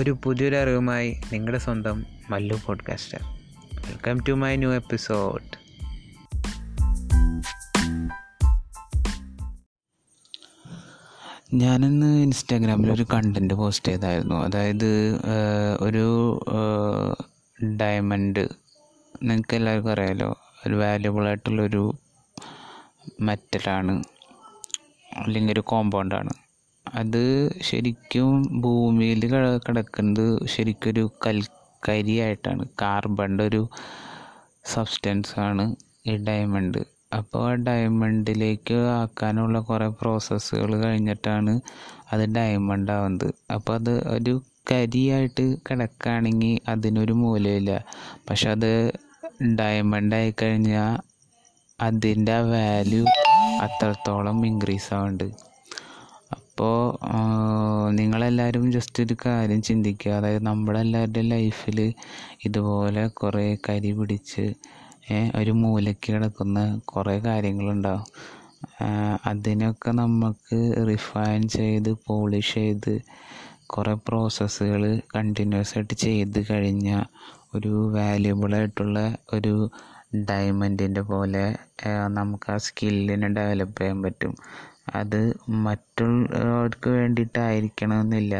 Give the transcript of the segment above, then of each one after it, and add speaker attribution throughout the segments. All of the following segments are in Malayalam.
Speaker 1: ഒരു പുതിയൊരു അറിവുമായി നിങ്ങളുടെ സ്വന്തം Mallu podcaster welcome to my new episode ഞാനിന്ന് ഇൻസ്റ്റാഗ്രാമിൽ ഒരു കണ്ടന്റ് പോസ്റ്റ് ചെയ്തായിരുന്നു. അതായത് ഒരു ഡയമണ്ട് നിങ്ങൾക്ക് എല്ലാവർക്കും അറിയാമല്ലോ ഒരു വാല്യുബിൾ ആയിട്ടുള്ളൊരു മെറ്റലാണ് അല്ലെങ്കിൽ ഒരു കോമ്പൗണ്ടാണ് അത് ശരിക്കും ഭൂമിയിൽ കിടക്കുന്നത് ശരിക്കൊരു കൽക്കരിയായിട്ടാണ്. കാർബണിന്റെ ഒരു സബ്സ്റ്റൻസ് ആണ് ഈ ഡയമണ്ട് അപ്പോൾ ആ ഡയമണ്ടിലേക്ക് ആക്കാനുള്ള കുറേ പ്രോസസ്സുകൾ കഴിഞ്ഞിട്ടാണ് അത് ഡയമണ്ട് ആവുന്നത്. അപ്പോൾ അത് ഒരു കരിയായിട്ട് കിടക്കുകയാണെങ്കിൽ അതിനൊരു മൂല്യമില്ല പക്ഷെ അത് ഡയമണ്ട് ആയി കഴിഞ്ഞാൽ അതിന്റെ വാല്യൂ അത്രത്തോളം ഇൻക്രീസ് ആവുന്നുണ്ട്. അപ്പോൾ നിങ്ങളെല്ലാവരും ജസ്റ്റ് ഒരു കാര്യം ചിന്തിക്കുക. അതായത് നമ്മുടെ എല്ലാവരുടെയും ലൈഫിൽ ഇതുപോലെ കുറേ കരി പിടിച്ച് ഒരു മൂലയ്ക്ക് കിടക്കുന്ന കുറേ കാര്യങ്ങളുണ്ടാവും. അതിനൊക്കെ നമുക്ക് റിഫൈൻ ചെയ്ത് പോളിഷ് ചെയ്ത് കുറേ പ്രോസസ്സുകൾ കണ്ടിന്യൂസ് ആയിട്ട് ചെയ്ത് കഴിഞ്ഞാൽ ഒരു വാല്യുബിൾ ആയിട്ടുള്ള ഒരു ഡയമണ്ടിന്റെ പോലെ നമുക്ക് ആ സ്കില്ലിനെ ഡെവലപ്പ് ചെയ്യാൻ പറ്റും. അത് മറ്റുള്ളവർക്ക് വേണ്ടിയിട്ടായിരിക്കണമെന്നില്ല.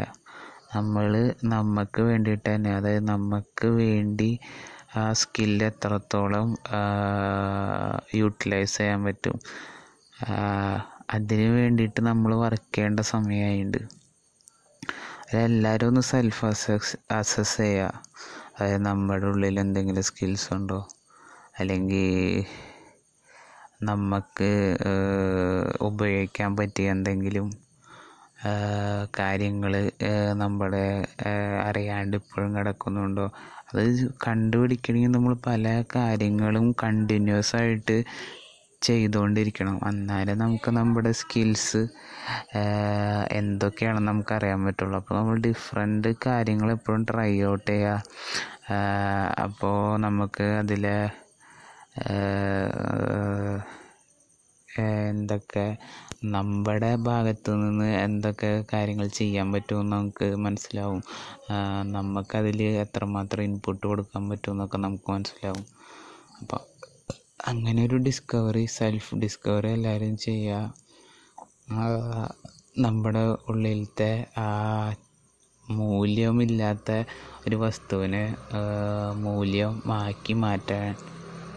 Speaker 1: നമ്മൾ നമുക്ക് വേണ്ടിയിട്ട് തന്നെ അതായത് നമുക്ക് വേണ്ടി ആ സ്കില്ല് എത്രത്തോളം യൂട്ടിലൈസ് ചെയ്യാൻ പറ്റും. അതിന് വേണ്ടിയിട്ട് നമ്മൾ വർക്ക് ചെയ്യേണ്ട സമയമായിട്ടുണ്ട് അതെല്ലാവരും ഒന്ന് സെൽഫ് അസസ് അസസ് ചെയ്യുക അതായത് നമ്മുടെ ഉള്ളിൽ എന്തെങ്കിലും സ്കിൽസ് ഉണ്ടോ? അല്ലെങ്കിൽ നമുക്ക് ഉപയോഗിക്കാൻ പറ്റിയ എന്തെങ്കിലും കാര്യങ്ങൾ നമ്മുടെ അറിയാണ്ട് ഇപ്പോഴും കിടക്കുന്നുണ്ടോ? അത് കണ്ടുപിടിക്കണമെങ്കിൽ നമ്മൾ പല കാര്യങ്ങളും കണ്ടിന്യൂസ് ആയിട്ട് ചെയ്തുകൊണ്ടിരിക്കണം എന്നാലേ നമുക്ക് നമ്മുടെ സ്കിൽസ് എന്തൊക്കെയാണെന്ന് നമുക്ക് അറിയാൻ പറ്റുള്ളൂ. അപ്പോൾ നമ്മൾ ഡിഫറെന്റ് കാര്യങ്ങൾ എപ്പോഴും ട്രൈ ഔട്ട് ചെയ്യുക അപ്പോൾ നമുക്ക് അതിലെ എന്തൊക്കെ നമ്മുടെ ഭാഗത്തു നിന്ന് എന്തൊക്കെ കാര്യങ്ങൾ ചെയ്യാൻ പറ്റുമെന്ന് നമുക്ക് മനസ്സിലാവും. നമുക്കതിൽ എത്രമാത്രം ഇൻപുട്ട് കൊടുക്കാൻ പറ്റുമെന്നൊക്കെ നമുക്ക് മനസ്സിലാവും. അപ്പോൾ അങ്ങനെ ഒരു ഡിസ്കവറി സെൽഫ് ഡിസ്കവറി എല്ലാവരും ചെയ്യുക നമ്മുടെ ഉള്ളിലത്തെ ആ മൂല്യമില്ലാത്ത ഒരു വസ്തുവിനെ മൂല്യമാക്കി മാറ്റാൻ